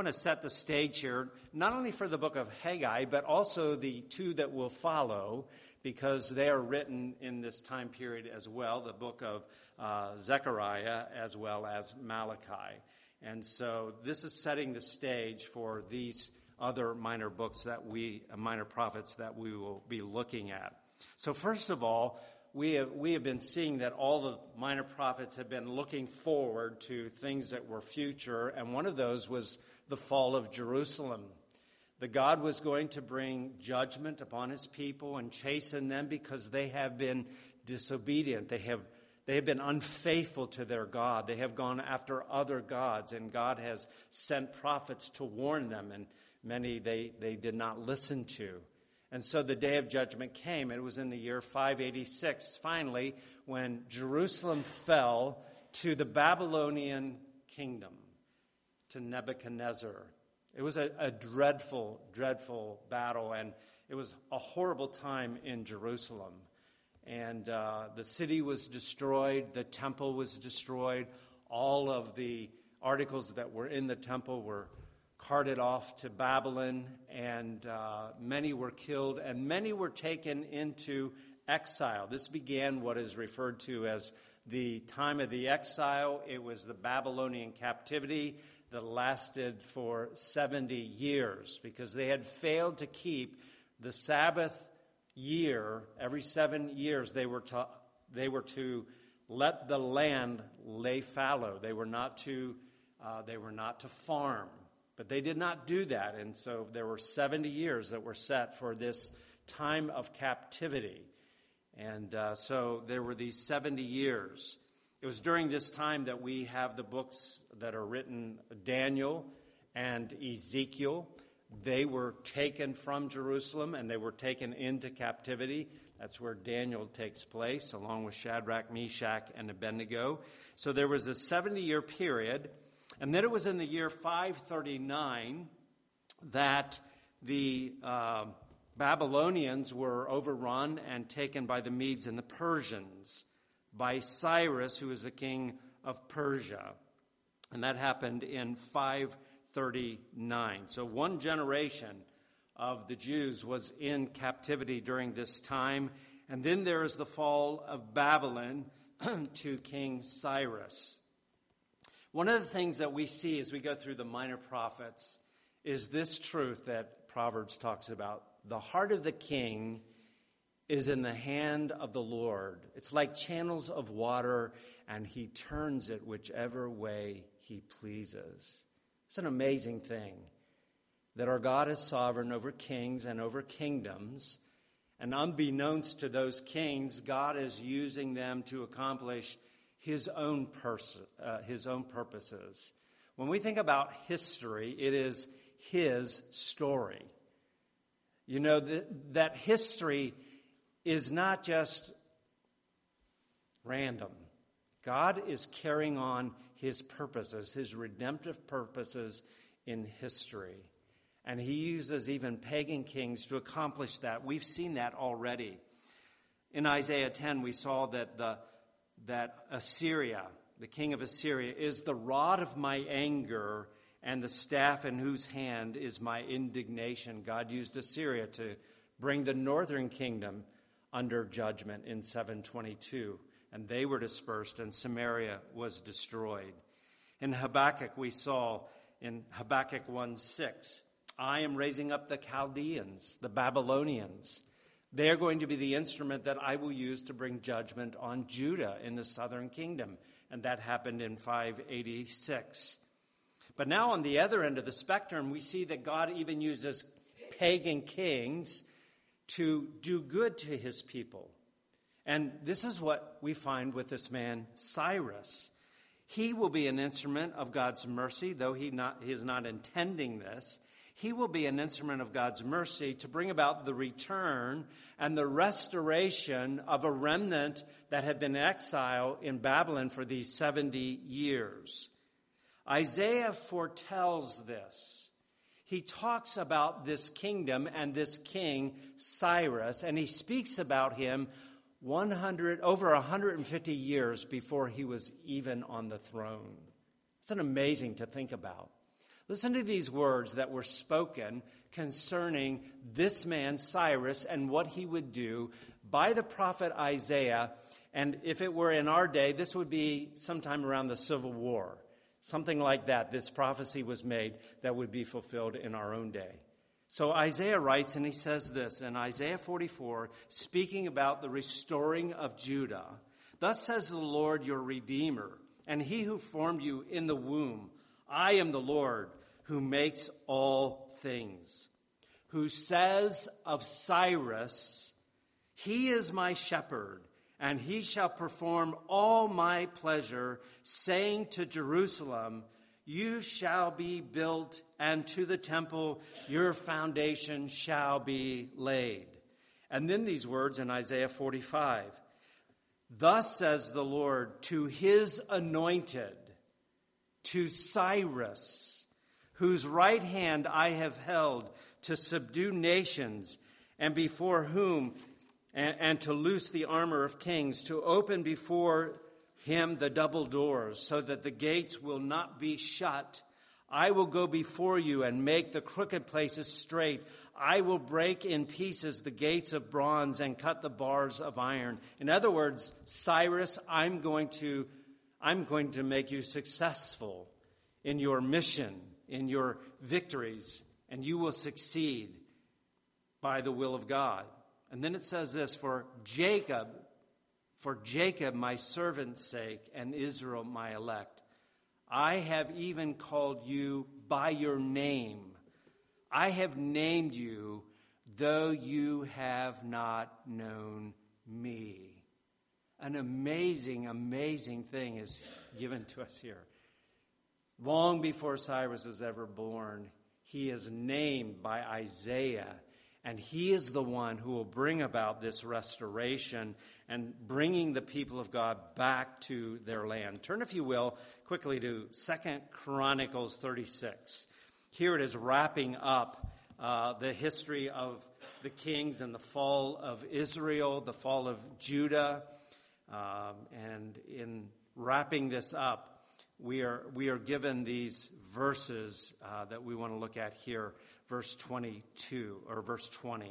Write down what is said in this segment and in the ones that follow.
I want to set the stage here, not only for the book of Haggai, but also the two that will follow, because they are written in this time period as well the book of uh, Zechariah as well as Malachi. And so this is setting the stage for these other minor books that we, uh, minor prophets that we will be looking at. So, first of all, we have, we have been seeing that all the minor prophets have been looking forward to things that were future, and one of those was the fall of Jerusalem. The God was going to bring judgment upon his people and chasten them because they have been disobedient. They have, they have been unfaithful to their God. They have gone after other gods, and God has sent prophets to warn them, and many they, they did not listen to. And so the day of judgment came. It was in the year 586, finally, when Jerusalem fell to the Babylonian kingdom to Nebuchadnezzar. It was a, a dreadful, dreadful battle, and it was a horrible time in Jerusalem. And uh, the city was destroyed, the temple was destroyed, all of the articles that were in the temple were carted off to Babylon, and uh, many were killed, and many were taken into exile. This began what is referred to as the time of the exile. It was the Babylonian captivity that lasted for 70 years because they had failed to keep the Sabbath year. Every seven years, they were to, they were to let the land lay fallow. They were not to, uh, they were not to farm. But they did not do that. And so there were 70 years that were set for this time of captivity. And uh, so there were these 70 years. It was during this time that we have the books that are written Daniel and Ezekiel. They were taken from Jerusalem and they were taken into captivity. That's where Daniel takes place, along with Shadrach, Meshach, and Abednego. So there was a 70 year period. And then it was in the year 539 that the uh, Babylonians were overrun and taken by the Medes and the Persians by Cyrus, who was the king of Persia. And that happened in 539. So one generation of the Jews was in captivity during this time. And then there is the fall of Babylon to King Cyrus. One of the things that we see as we go through the minor prophets is this truth that Proverbs talks about. The heart of the king is in the hand of the Lord. It's like channels of water, and He turns it whichever way He pleases. It's an amazing thing that our God is sovereign over kings and over kingdoms. And unbeknownst to those kings, God is using them to accomplish his own, pers- uh, his own purposes. When we think about history, it is his story. You know, that, that history is not just random. God is carrying on his purposes, his redemptive purposes in history. And he uses even pagan kings to accomplish that. We've seen that already. In Isaiah 10, we saw that, the, that Assyria, the king of Assyria, is the rod of my anger and the staff in whose hand is my indignation. God used Assyria to bring the northern kingdom under judgment in 722, and they were dispersed, and Samaria was destroyed. In Habakkuk, we saw in Habakkuk 1 6, I am raising up the Chaldeans, the Babylonians. They are going to be the instrument that I will use to bring judgment on Judah in the southern kingdom. And that happened in 586. But now, on the other end of the spectrum, we see that God even uses pagan kings to do good to his people. And this is what we find with this man, Cyrus. He will be an instrument of God's mercy, though he, not, he is not intending this. He will be an instrument of God's mercy to bring about the return and the restoration of a remnant that had been exiled in Babylon for these 70 years. Isaiah foretells this he talks about this kingdom and this king, Cyrus, and he speaks about him 100, over 150 years before he was even on the throne. It's an amazing to think about. Listen to these words that were spoken concerning this man, Cyrus, and what he would do by the prophet Isaiah. And if it were in our day, this would be sometime around the Civil War. Something like that. This prophecy was made that would be fulfilled in our own day. So Isaiah writes, and he says this in Isaiah 44, speaking about the restoring of Judah Thus says the Lord your Redeemer, and he who formed you in the womb. I am the Lord who makes all things, who says of Cyrus, He is my shepherd, and he shall perform all my pleasure, saying to Jerusalem, You shall be built, and to the temple your foundation shall be laid. And then these words in Isaiah 45 Thus says the Lord to his anointed, to Cyrus, whose right hand I have held to subdue nations, and before whom, and, and, to loose the armor of kings, to open before him the double doors, so that the gates will not be shut. I will go before you and make the crooked places straight. I will break in pieces the gates of bronze and cut the bars of iron. In other words, Cyrus, I'm going to, I'm going to make you successful in your mission, in your victories, and you will succeed by the will of God. And then it says this for Jacob, for Jacob, my servant's sake, and Israel, my elect. I have even called you by your name. I have named you, though you have not known me. An amazing, amazing thing is given to us here. Long before Cyrus is ever born, he is named by Isaiah, and he is the one who will bring about this restoration and bringing the people of God back to their land. Turn, if you will, quickly to Second Chronicles 36. Here it is wrapping up uh, the history of the kings and the fall of Israel, the fall of Judah. Um, and in wrapping this up, we are, we are given these verses uh, that we want to look at here, verse 22 or verse 20.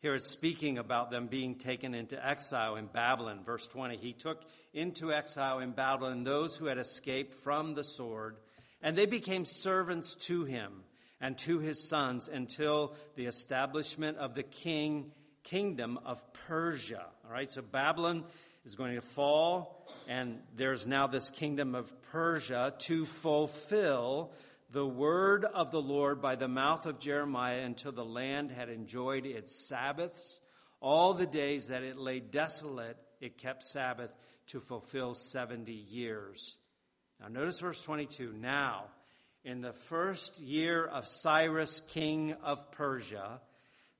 Here it's speaking about them being taken into exile in Babylon. Verse 20 He took into exile in Babylon those who had escaped from the sword and they became servants to him and to his sons until the establishment of the king kingdom of Persia. All right, so Babylon is going to fall, and there's now this kingdom of Persia to fulfill the word of the Lord by the mouth of Jeremiah until the land had enjoyed its Sabbaths. All the days that it lay desolate, it kept Sabbath to fulfill 70 years. Now, notice verse 22. Now, in the first year of Cyrus, king of Persia,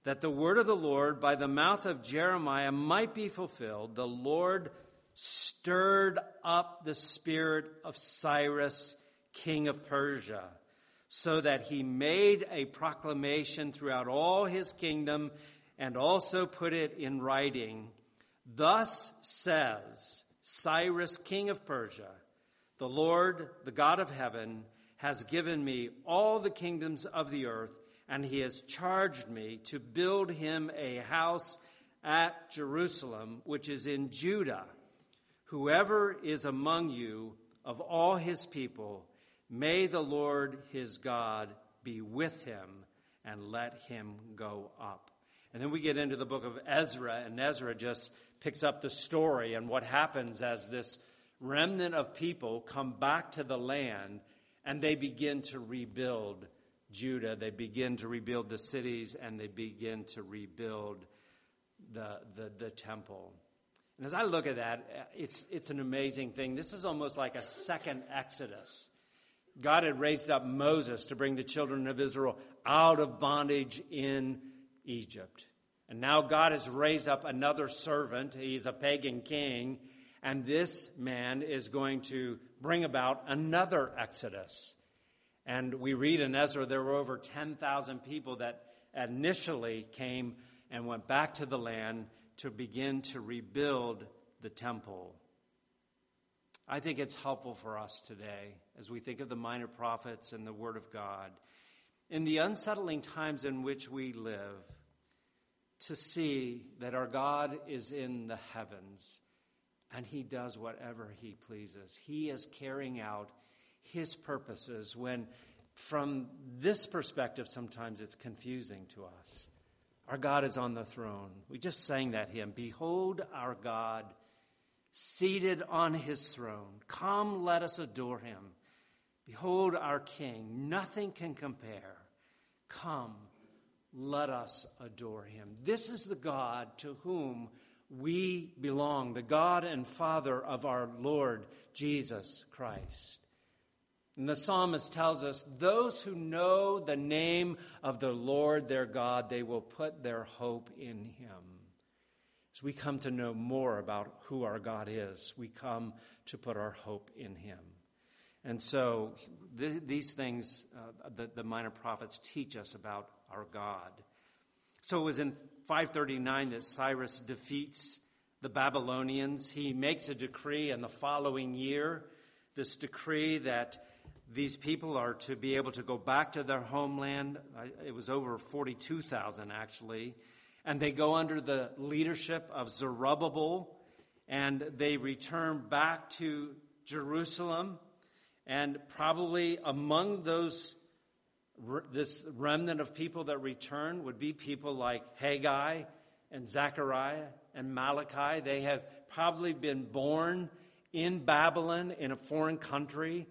that the word of the Lord by the mouth of Jeremiah might be fulfilled, the Lord stirred up the spirit of Cyrus, king of Persia, so that he made a proclamation throughout all his kingdom and also put it in writing. Thus says Cyrus, king of Persia, the Lord, the God of heaven, has given me all the kingdoms of the earth, and he has charged me to build him a house at Jerusalem, which is in Judah. Whoever is among you of all his people, may the Lord his God be with him and let him go up. And then we get into the book of Ezra, and Ezra just picks up the story and what happens as this remnant of people come back to the land and they begin to rebuild Judah. They begin to rebuild the cities and they begin to rebuild the, the, the temple. And as I look at that, it's, it's an amazing thing. This is almost like a second Exodus. God had raised up Moses to bring the children of Israel out of bondage in Egypt. And now God has raised up another servant. He's a pagan king and this man is going to bring about another exodus. And we read in Ezra there were over 10,000 people that initially came and went back to the land to begin to rebuild the temple. I think it's helpful for us today as we think of the minor prophets and the Word of God. In the unsettling times in which we live, to see that our God is in the heavens and He does whatever He pleases. He is carrying out His purposes when, from this perspective, sometimes it's confusing to us. Our God is on the throne. We just sang that hymn Behold our God seated on his throne. Come, let us adore him. Behold our King. Nothing can compare. Come, let us adore him. This is the God to whom we belong, the God and Father of our Lord Jesus Christ. And the psalmist tells us those who know the name of the Lord their God, they will put their hope in him. As we come to know more about who our God is, we come to put our hope in him. And so th- these things uh, the, the minor prophets teach us about our God. So it was in 539 that Cyrus defeats the Babylonians. He makes a decree in the following year, this decree that these people are to be able to go back to their homeland. It was over 42,000 actually. And they go under the leadership of Zerubbabel and they return back to Jerusalem. And probably among those, this remnant of people that return would be people like Haggai and Zechariah and Malachi. They have probably been born in Babylon in a foreign country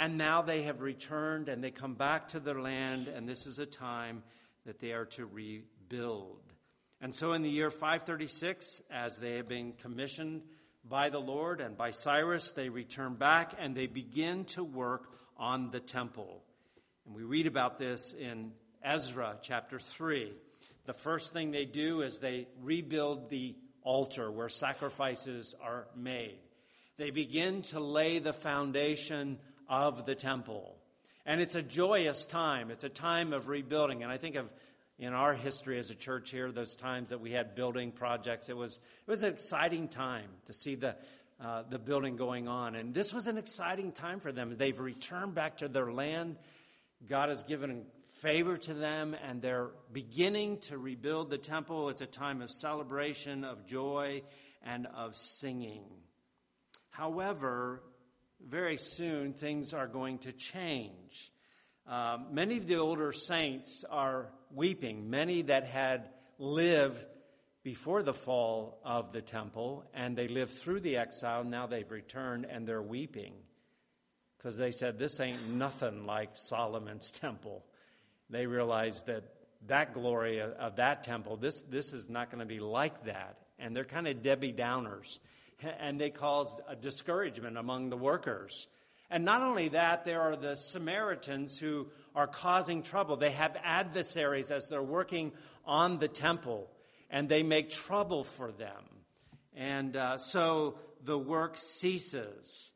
and now they have returned and they come back to their land, and this is a time that they are to rebuild. And so in the year 536, as they have been commissioned by the Lord and by Cyrus, they return back and they begin to work on the temple. And we read about this in Ezra chapter 3. The first thing they do is they rebuild the altar where sacrifices are made. They begin to lay the foundation of the temple. And it's a joyous time. It's a time of rebuilding. And I think of in our history as a church here, those times that we had building projects, it was, it was an exciting time to see the, uh, the building going on. And this was an exciting time for them. They've returned back to their land. God has given favor to them, and they're beginning to rebuild the temple. It's a time of celebration, of joy, and of singing. However, very soon things are going to change. Uh, many of the older saints are weeping, many that had lived before the fall of the temple and they lived through the exile, now they've returned and they're weeping because they said, This ain't nothing like Solomon's temple. They realized that that glory of, of that temple, this, this is not going to be like that. And they're kind of Debbie Downers and they caused a discouragement among the workers. And not only that, there are the Samaritans who are causing trouble. They have adversaries as they're working on the temple, and they make trouble for them. And uh, so the work ceases.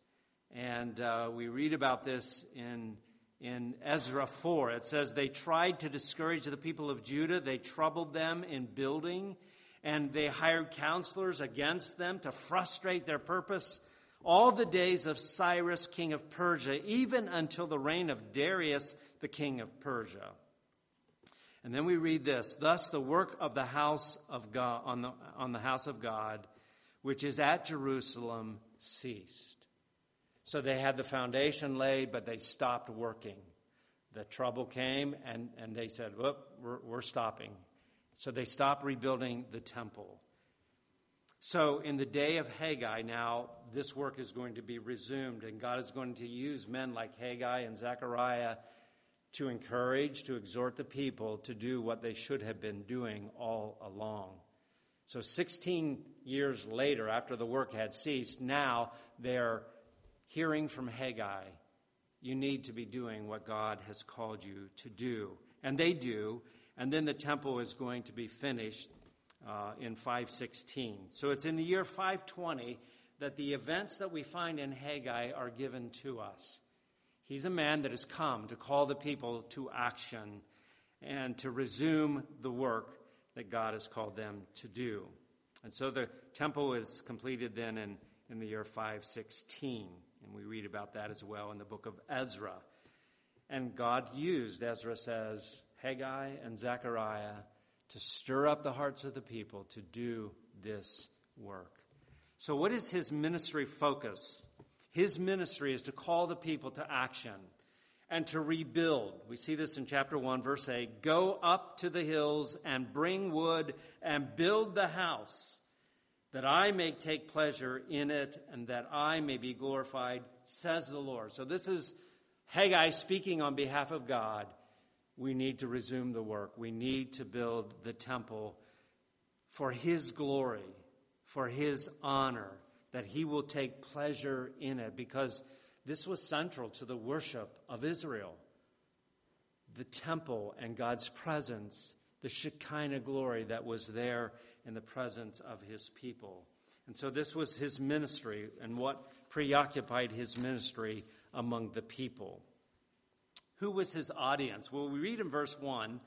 And uh, we read about this in, in Ezra 4. It says, They tried to discourage the people of Judah, they troubled them in building and they hired counselors against them to frustrate their purpose all the days of Cyrus, king of Persia, even until the reign of Darius, the king of Persia. And then we read this Thus the work of the house of God, on the, on the house of God, which is at Jerusalem, ceased. So they had the foundation laid, but they stopped working. The trouble came, and, and they said, Whoop, we're, we're stopping. So they stopped rebuilding the temple. So, in the day of Haggai, now this work is going to be resumed, and God is going to use men like Haggai and Zechariah to encourage, to exhort the people to do what they should have been doing all along. So, 16 years later, after the work had ceased, now they're hearing from Haggai, you need to be doing what God has called you to do. And they do, and then the temple is going to be finished uh, in 516. So it's in the year 520 that the events that we find in Haggai are given to us. He's a man that has come to call the people to action and to resume the work that God has called them to do. And so the temple is completed then in, in the year 516. And we read about that as well in the book of Ezra. And God used, Ezra says, Haggai and Zechariah to stir up the hearts of the people to do this work. So, what is his ministry focus? His ministry is to call the people to action and to rebuild. We see this in chapter 1, verse 8 Go up to the hills and bring wood and build the house, that I may take pleasure in it and that I may be glorified, says the Lord. So, this is Haggai speaking on behalf of God. We need to resume the work. We need to build the temple for His glory, for His honor, that He will take pleasure in it because this was central to the worship of Israel. The temple and God's presence, the Shekinah glory that was there in the presence of his people. And so this was his ministry and what preoccupied his ministry among the people. Who was his audience? Well, we read in verse 1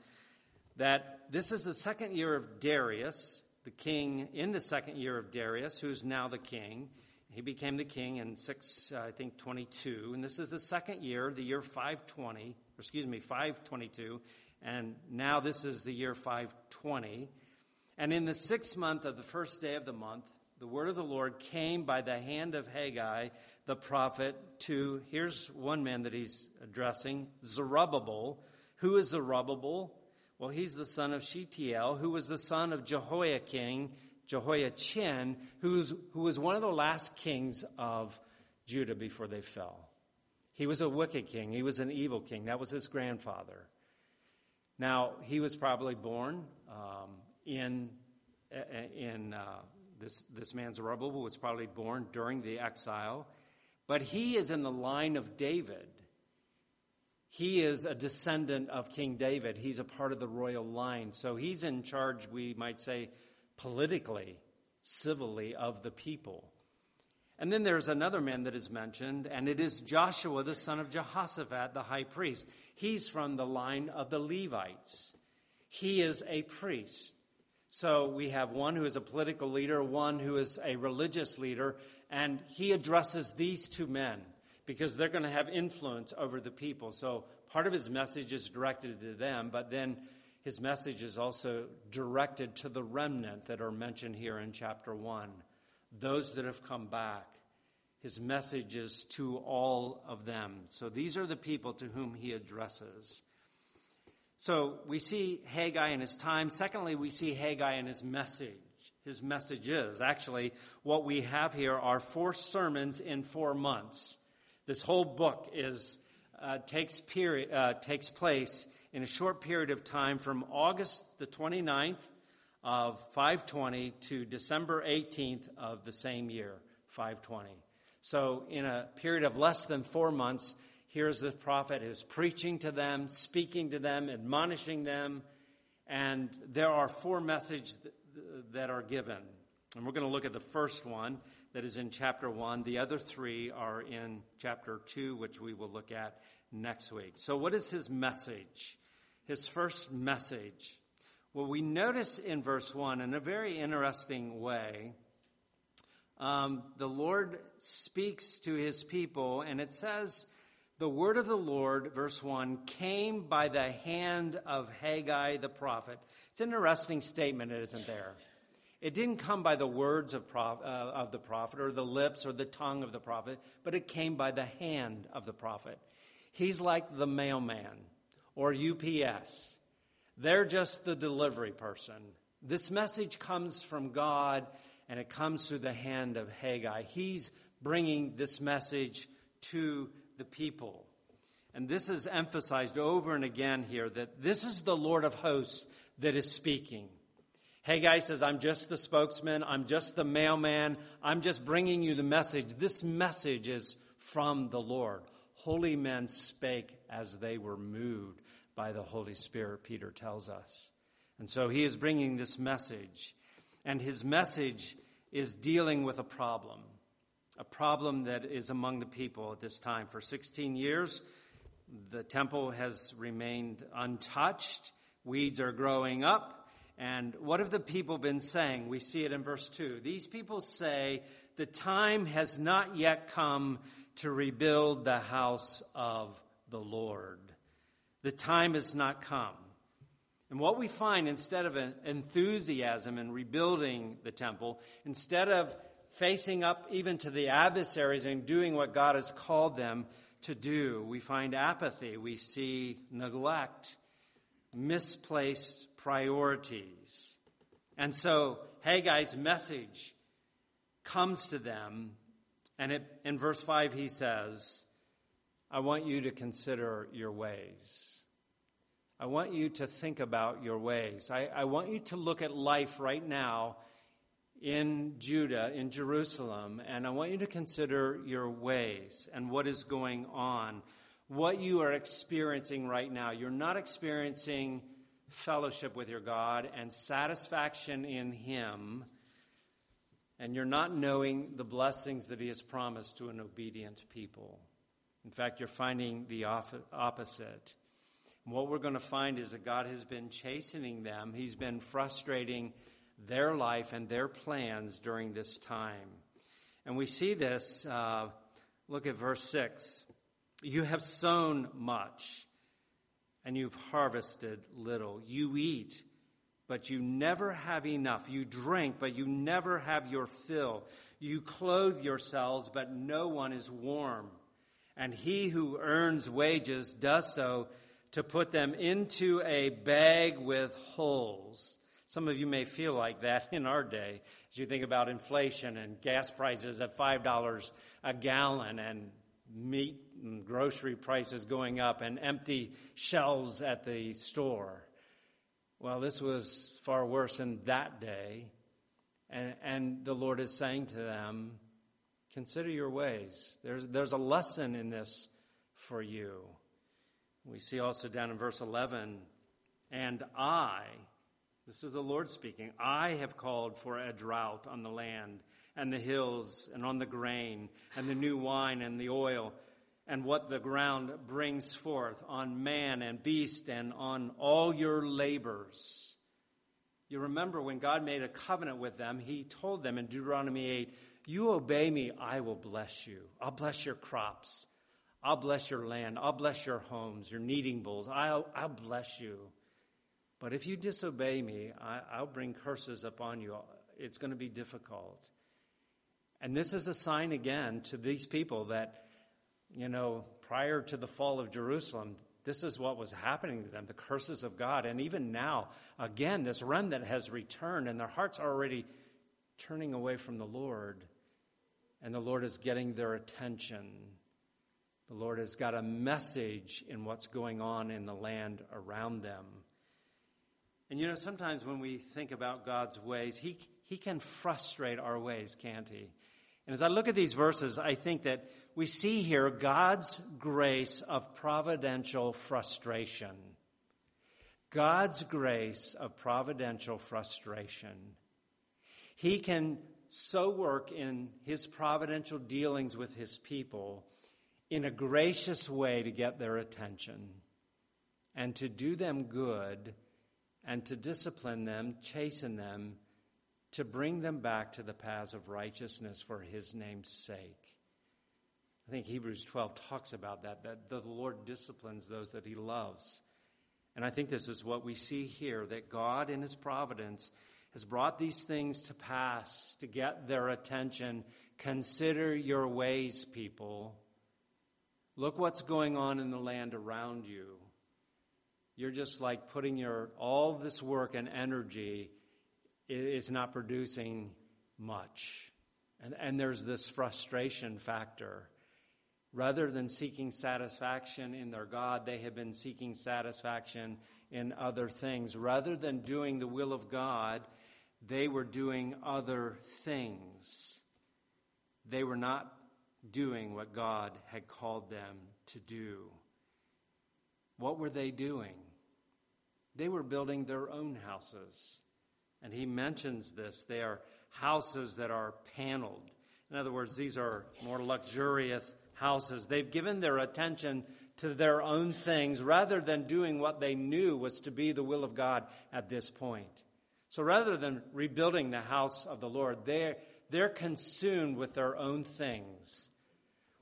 that this is the second year of Darius, the king in the second year of Darius, who's now the king. He became the king in 6, uh, I think, 22. And this is the second year, the year 520, excuse me, 522. And now this is the year 520. And in the sixth month of the first day of the month, the word of the Lord came by the hand of Haggai, the prophet, to, here's one man that he's addressing, Zerubbabel. Who is Zerubbabel? Well, he's the son of Shealtiel, who was the son of Jehoiakim, Jehoiachin, who's, who was one of the last kings of Judah before they fell. He was a wicked king, he was an evil king. That was his grandfather. Now, he was probably born um, in, in uh, this, this man Zerubbabel was probably born during the exile, but he is in the line of David. He is a descendant of King David. He's a part of the royal line. So he's in charge, we might say, politically, civilly of the people. And then there's another man that is mentioned, and it is Joshua, the son of Jehoshaphat, the high priest. He's from the line of the Levites. He is a priest. So we have one who is a political leader, one who is a religious leader, and he addresses these two men because they're going to have influence over the people. So part of his message is directed to them, but then his message is also directed to the remnant that are mentioned here in chapter 1, those that have come back. His message is to all of them. So these are the people to whom he addresses. So we see Haggai in his time. Secondly, we see Haggai in his message. His message is actually what we have here are four sermons in four months. This whole book is uh, takes period uh, takes place in a short period of time from August the 29th of 520 to December 18th of the same year, 520. So, in a period of less than four months, here's the prophet who's preaching to them, speaking to them, admonishing them, and there are four messages that are given. And we're going to look at the first one that is in chapter 1. The other three are in chapter 2, which we will look at next week. So, what is his message? his first message. Well, we notice in verse 1 in a very interesting way, um, the Lord speaks to his people, and it says, The word of the Lord, verse 1, came by the hand of Haggai the prophet. It's an interesting statement, isn't there? It didn't come by the words of, prof, uh, of the prophet or the lips or the tongue of the prophet, but it came by the hand of the prophet. He's like the mailman or UPS. They're just the delivery person. This message comes from God and it comes through the hand of Haggai. He's bringing this message to the people. And this is emphasized over and again here that this is the Lord of hosts that is speaking. Haggai says, I'm just the spokesman, I'm just the mailman, I'm just bringing you the message. This message is from the Lord. Holy men spake as they were moved by the Holy Spirit, Peter tells us. And so he is bringing this message. And his message is dealing with a problem, a problem that is among the people at this time. For 16 years, the temple has remained untouched, weeds are growing up. And what have the people been saying? We see it in verse 2. These people say the time has not yet come to rebuild the house of the Lord. The time has not come. And what we find instead of enthusiasm in rebuilding the temple, instead of facing up even to the adversaries and doing what God has called them to do, we find apathy, we see neglect, misplaced priorities. And so Haggai's message comes to them, and it, in verse 5 he says, I want you to consider your ways. I want you to think about your ways. I, I want you to look at life right now in Judah, in Jerusalem, and I want you to consider your ways and what is going on, what you are experiencing right now. You're not experiencing fellowship with your God and satisfaction in Him, and you're not knowing the blessings that He has promised to an obedient people. In fact, you're finding the opposite. What we're going to find is that God has been chastening them, He's been frustrating their life and their plans during this time. And we see this, uh, look at verse 6. You have sown much, and you've harvested little. You eat, but you never have enough. You drink, but you never have your fill. You clothe yourselves, but no one is warm. And he who earns wages does so to put them into a bag with holes. Some of you may feel like that in our day as you think about inflation and gas prices at $5 a gallon and meat and grocery prices going up and empty shelves at the store. Well, this was far worse in that day. And, and the Lord is saying to them, Consider your ways. There's, there's a lesson in this for you. We see also down in verse 11, and I, this is the Lord speaking, I have called for a drought on the land and the hills and on the grain and the new wine and the oil and what the ground brings forth on man and beast and on all your labors. You remember when God made a covenant with them, he told them in Deuteronomy 8, You obey me, I will bless you. I'll bless your crops. I'll bless your land. I'll bless your homes, your kneading bowls. I'll, I'll bless you. But if you disobey me, I, I'll bring curses upon you. It's going to be difficult. And this is a sign again to these people that, you know, prior to the fall of Jerusalem, this is what was happening to them the curses of God. And even now, again, this remnant has returned, and their hearts are already turning away from the Lord. And the Lord is getting their attention. The Lord has got a message in what's going on in the land around them. And you know, sometimes when we think about God's ways, He, he can frustrate our ways, can't He? And as I look at these verses, I think that we see here God's grace of providential frustration. God's grace of providential frustration. He can so work in His providential dealings with His people in a gracious way to get their attention and to do them good and to discipline them, chasten them, to bring them back to the paths of righteousness for his name's sake. I think Hebrews 12 talks about that, that the Lord disciplines those that he loves. And I think this is what we see here that God, in his providence, has brought these things to pass to get their attention. Consider your ways, people. Look what's going on in the land around you. You're just like putting your all this work and energy is not producing much. And, and there's this frustration factor. Rather than seeking satisfaction in their God, they have been seeking satisfaction in other things. Rather than doing the will of God, they were doing other things. They were not doing what God had called them to do. What were they doing? They were building their own houses. And he mentions this. They are houses that are paneled. In other words, these are more luxurious houses. They've given their attention to their own things rather than doing what they knew was to be the will of God at this point. So rather than rebuilding the house of the Lord, they they're consumed with their own things,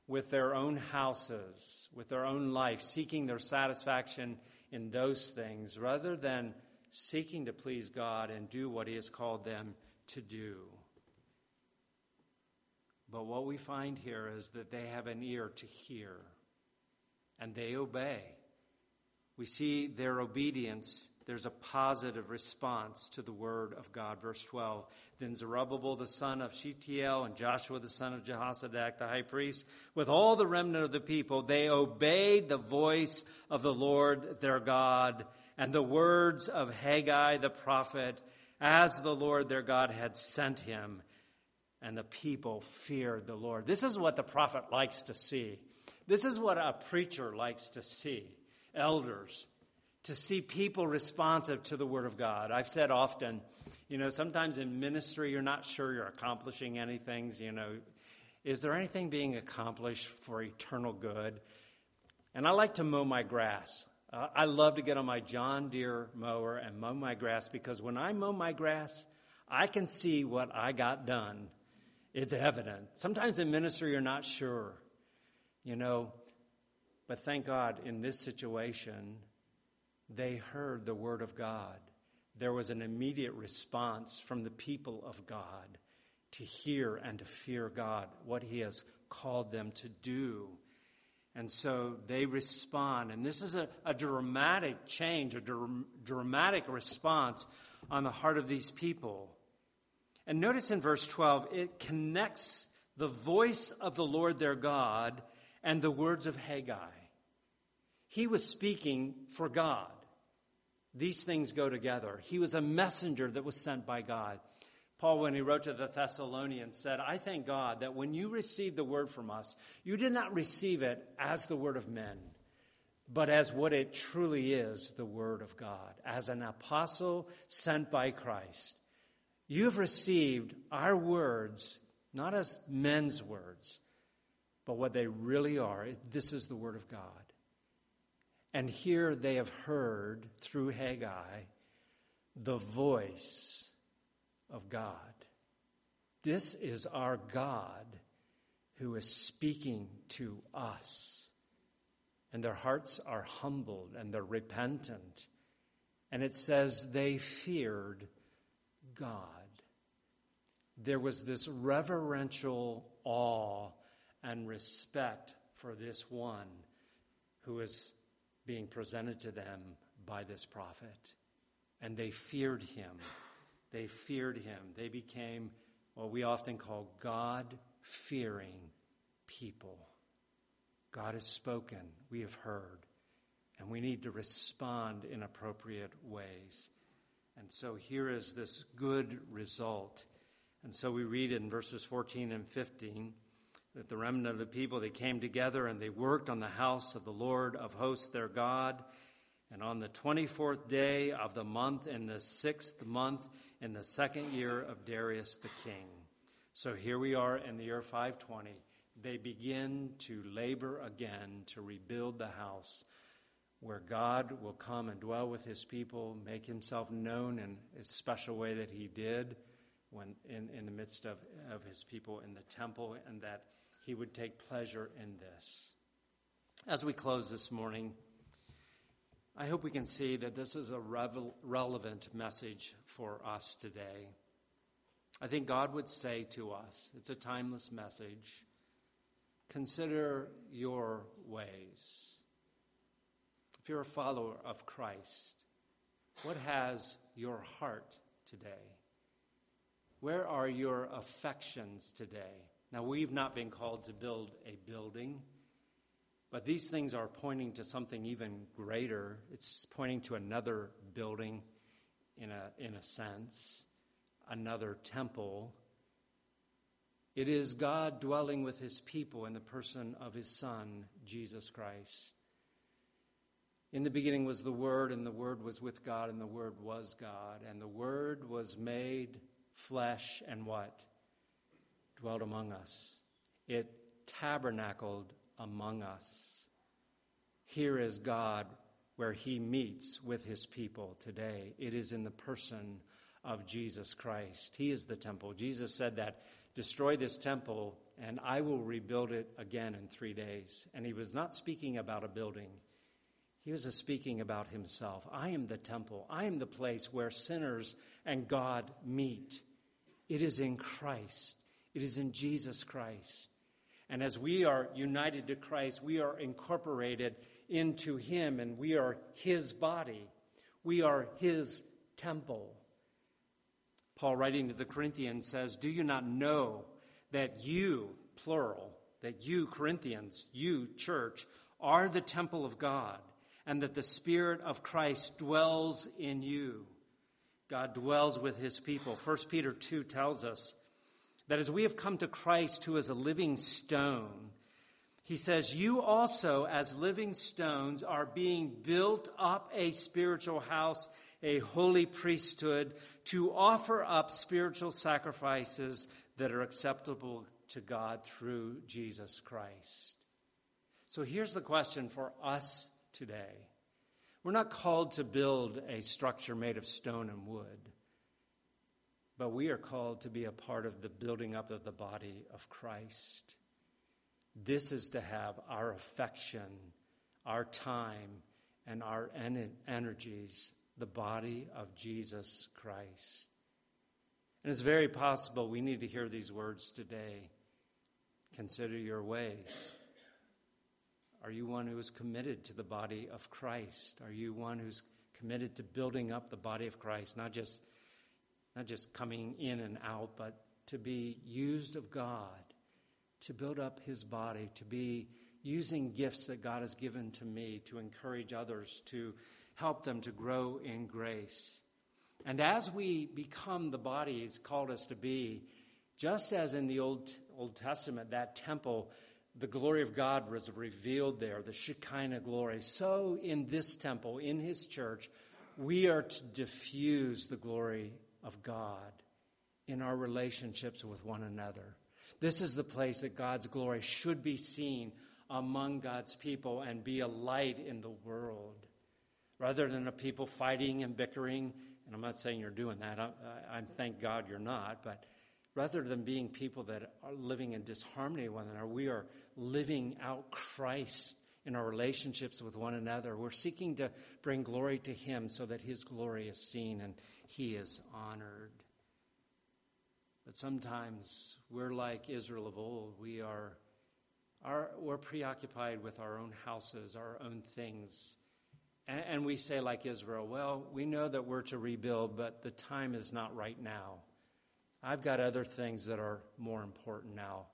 with their own houses, with their own life, seeking their satisfaction in those things rather than seeking to please God and do what He has called them to do. But what we find here is that they have an ear to hear and they obey. We see their obedience there's a positive response to the word of God. Verse 12 Then Zerubbabel the son of Shealtiel and Joshua the son of Jehozadak the high priest, with all the remnant of the people, they obeyed the voice of the Lord their God and the words of Haggai the prophet, as the Lord their God had sent him. And the people feared the Lord. This is what the prophet likes to see. This is what a preacher likes to see. Elders to see people responsive to the Word of God. I've said often, you know, sometimes in ministry you're not sure you're accomplishing anything. You know, is there anything being accomplished for eternal good? And I like to mow my grass. Uh, I love to get on my John Deere mower and mow my grass because when I mow my grass, I can see what I got done. It's evident. Sometimes in ministry you're not sure, you know, but thank God in this situation, they heard the word of God. There was an immediate response from the people of God to hear and to fear God, what He has called them to do. And so they respond. And this is a, a dramatic change, a dr- dramatic response on the heart of these people. And notice in verse 12, it connects the voice of the Lord their God and the words of Haggai. He was speaking for God. These things go together. He was a messenger that was sent by God. Paul, when he wrote to the Thessalonians, said, I thank God that when you received the word from us, you did not receive it as the word of men, but as what it truly is the word of God, as an apostle sent by Christ. You have received our words not as men's words, but what they really are. This is the word of God. And here they have heard through Haggai the voice of God. This is our God who is speaking to us. And their hearts are humbled and they're repentant. And it says they feared God. There was this reverential awe and respect for this one who is being presented to them by this prophet. And they feared him. They feared him. They became what we often call God fearing people. God has spoken, we have heard, and we need to respond in appropriate ways. And so here is this good result. And so we read in verses 14 and 15 that the remnant of the people they came together and they worked on the house of the Lord of hosts their God. And on the 24th day of the month, in the sixth month, in the second year of Darius the king. So here we are in the year 520. They begin to labor again to rebuild the house where God will come and dwell with his people, make himself known in a special way that he did when in, in the midst of, of his people in the temple, and that he would take pleasure in this. As we close this morning, I hope we can see that this is a revel- relevant message for us today. I think God would say to us, it's a timeless message consider your ways. If you're a follower of Christ, what has your heart today? Where are your affections today? Now, we've not been called to build a building, but these things are pointing to something even greater. It's pointing to another building in a, in a sense, another temple. It is God dwelling with his people in the person of his Son, Jesus Christ. In the beginning was the Word, and the Word was with God, and the Word was God. And the Word was made flesh and what? Dwelt among us. It tabernacled among us. Here is God where he meets with his people today. It is in the person of Jesus Christ. He is the temple. Jesus said that Destroy this temple, and I will rebuild it again in three days. And he was not speaking about a building, he was speaking about himself. I am the temple, I am the place where sinners and God meet. It is in Christ, it is in Jesus Christ. And as we are united to Christ, we are incorporated into Him and we are His body. We are His temple. Paul, writing to the Corinthians, says, Do you not know that you, plural, that you, Corinthians, you, church, are the temple of God, and that the Spirit of Christ dwells in you? God dwells with his people. 1 Peter 2 tells us that as we have come to Christ, who is a living stone, he says, You also, as living stones, are being built up a spiritual house, a holy priesthood, to offer up spiritual sacrifices that are acceptable to God through Jesus Christ. So here's the question for us today. We're not called to build a structure made of stone and wood. But we are called to be a part of the building up of the body of Christ. This is to have our affection, our time, and our en- energies, the body of Jesus Christ. And it's very possible we need to hear these words today. Consider your ways. Are you one who is committed to the body of Christ? Are you one who's committed to building up the body of Christ, not just not just coming in and out, but to be used of God, to build up his body, to be using gifts that God has given to me to encourage others, to help them to grow in grace. And as we become the body He's called us to be, just as in the Old, Old Testament, that temple, the glory of God was revealed there, the Shekinah glory, so in this temple, in His church, we are to diffuse the glory of God in our relationships with one another. This is the place that God's glory should be seen among God's people and be a light in the world. Rather than a people fighting and bickering, and I'm not saying you're doing that, I, I, I thank God you're not, but rather than being people that are living in disharmony with one another, we are living out Christ in our relationships with one another. We're seeking to bring glory to Him so that His glory is seen and He is honored. But sometimes we're like Israel of old. We are, are we're preoccupied with our own houses, our own things. And, and we say, like Israel, well, we know that we're to rebuild, but the time is not right now. I've got other things that are more important now.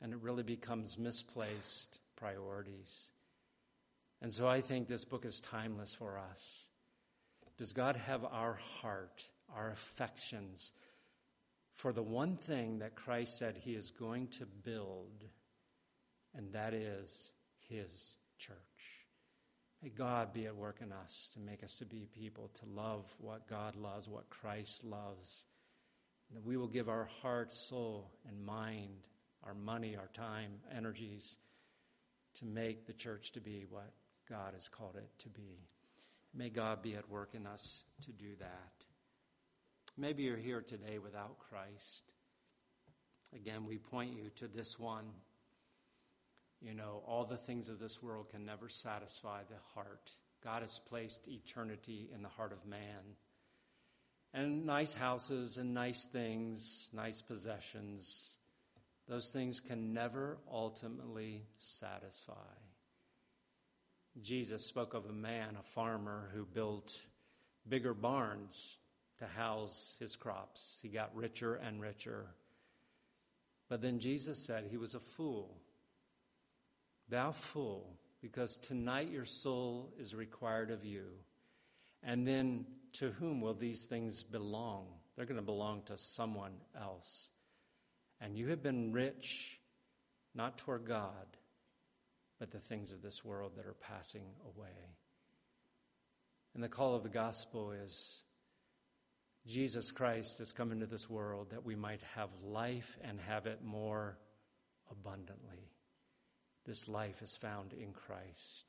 And it really becomes misplaced priorities. And so I think this book is timeless for us. Does God have our heart, our affections for the one thing that Christ said he is going to build, and that is his church? May God be at work in us to make us to be people to love what God loves, what Christ loves. And that we will give our heart, soul, and mind, our money, our time, energies to make the church to be what God has called it to be. May God be at work in us to do that. Maybe you're here today without Christ. Again, we point you to this one. You know, all the things of this world can never satisfy the heart. God has placed eternity in the heart of man. And nice houses and nice things, nice possessions, those things can never ultimately satisfy. Jesus spoke of a man, a farmer, who built bigger barns to house his crops. He got richer and richer. But then Jesus said he was a fool. Thou fool, because tonight your soul is required of you. And then to whom will these things belong? They're going to belong to someone else. And you have been rich not toward God, but the things of this world that are passing away. And the call of the gospel is Jesus Christ has come into this world that we might have life and have it more abundantly. This life is found in Christ.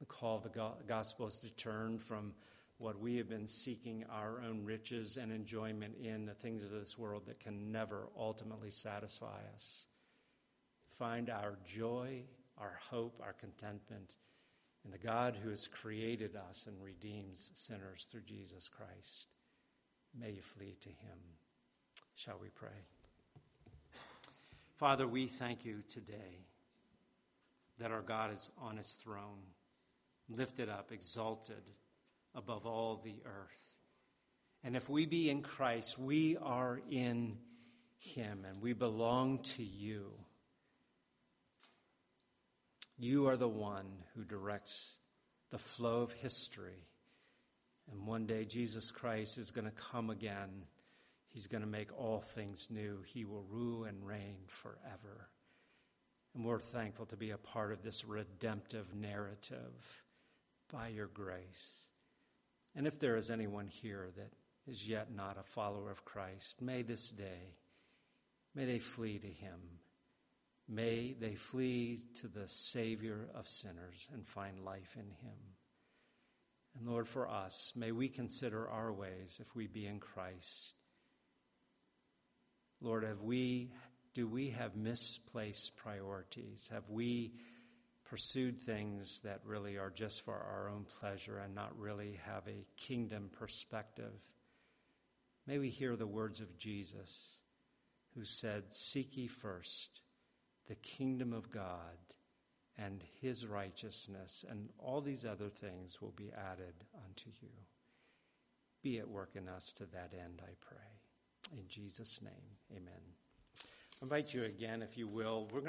The call of the gospel is to turn from what we have been seeking our own riches and enjoyment in, the things of this world that can never ultimately satisfy us. Find our joy, our hope, our contentment in the God who has created us and redeems sinners through Jesus Christ. May you flee to him. Shall we pray? Father, we thank you today that our God is on his throne, lifted up, exalted above all the earth. And if we be in Christ, we are in him and we belong to you. You are the one who directs the flow of history. And one day Jesus Christ is going to come again. He's going to make all things new. He will rule and reign forever. And we're thankful to be a part of this redemptive narrative by your grace. And if there is anyone here that is yet not a follower of Christ, may this day, may they flee to him. May they flee to the Savior of sinners and find life in him. And Lord, for us, may we consider our ways if we be in Christ. Lord, have we, do we have misplaced priorities? Have we pursued things that really are just for our own pleasure and not really have a kingdom perspective. May we hear the words of Jesus, who said, Seek ye first the kingdom of God and his righteousness, and all these other things will be added unto you. Be at work in us to that end, I pray. In Jesus' name, amen. I invite you again, if you will. We're going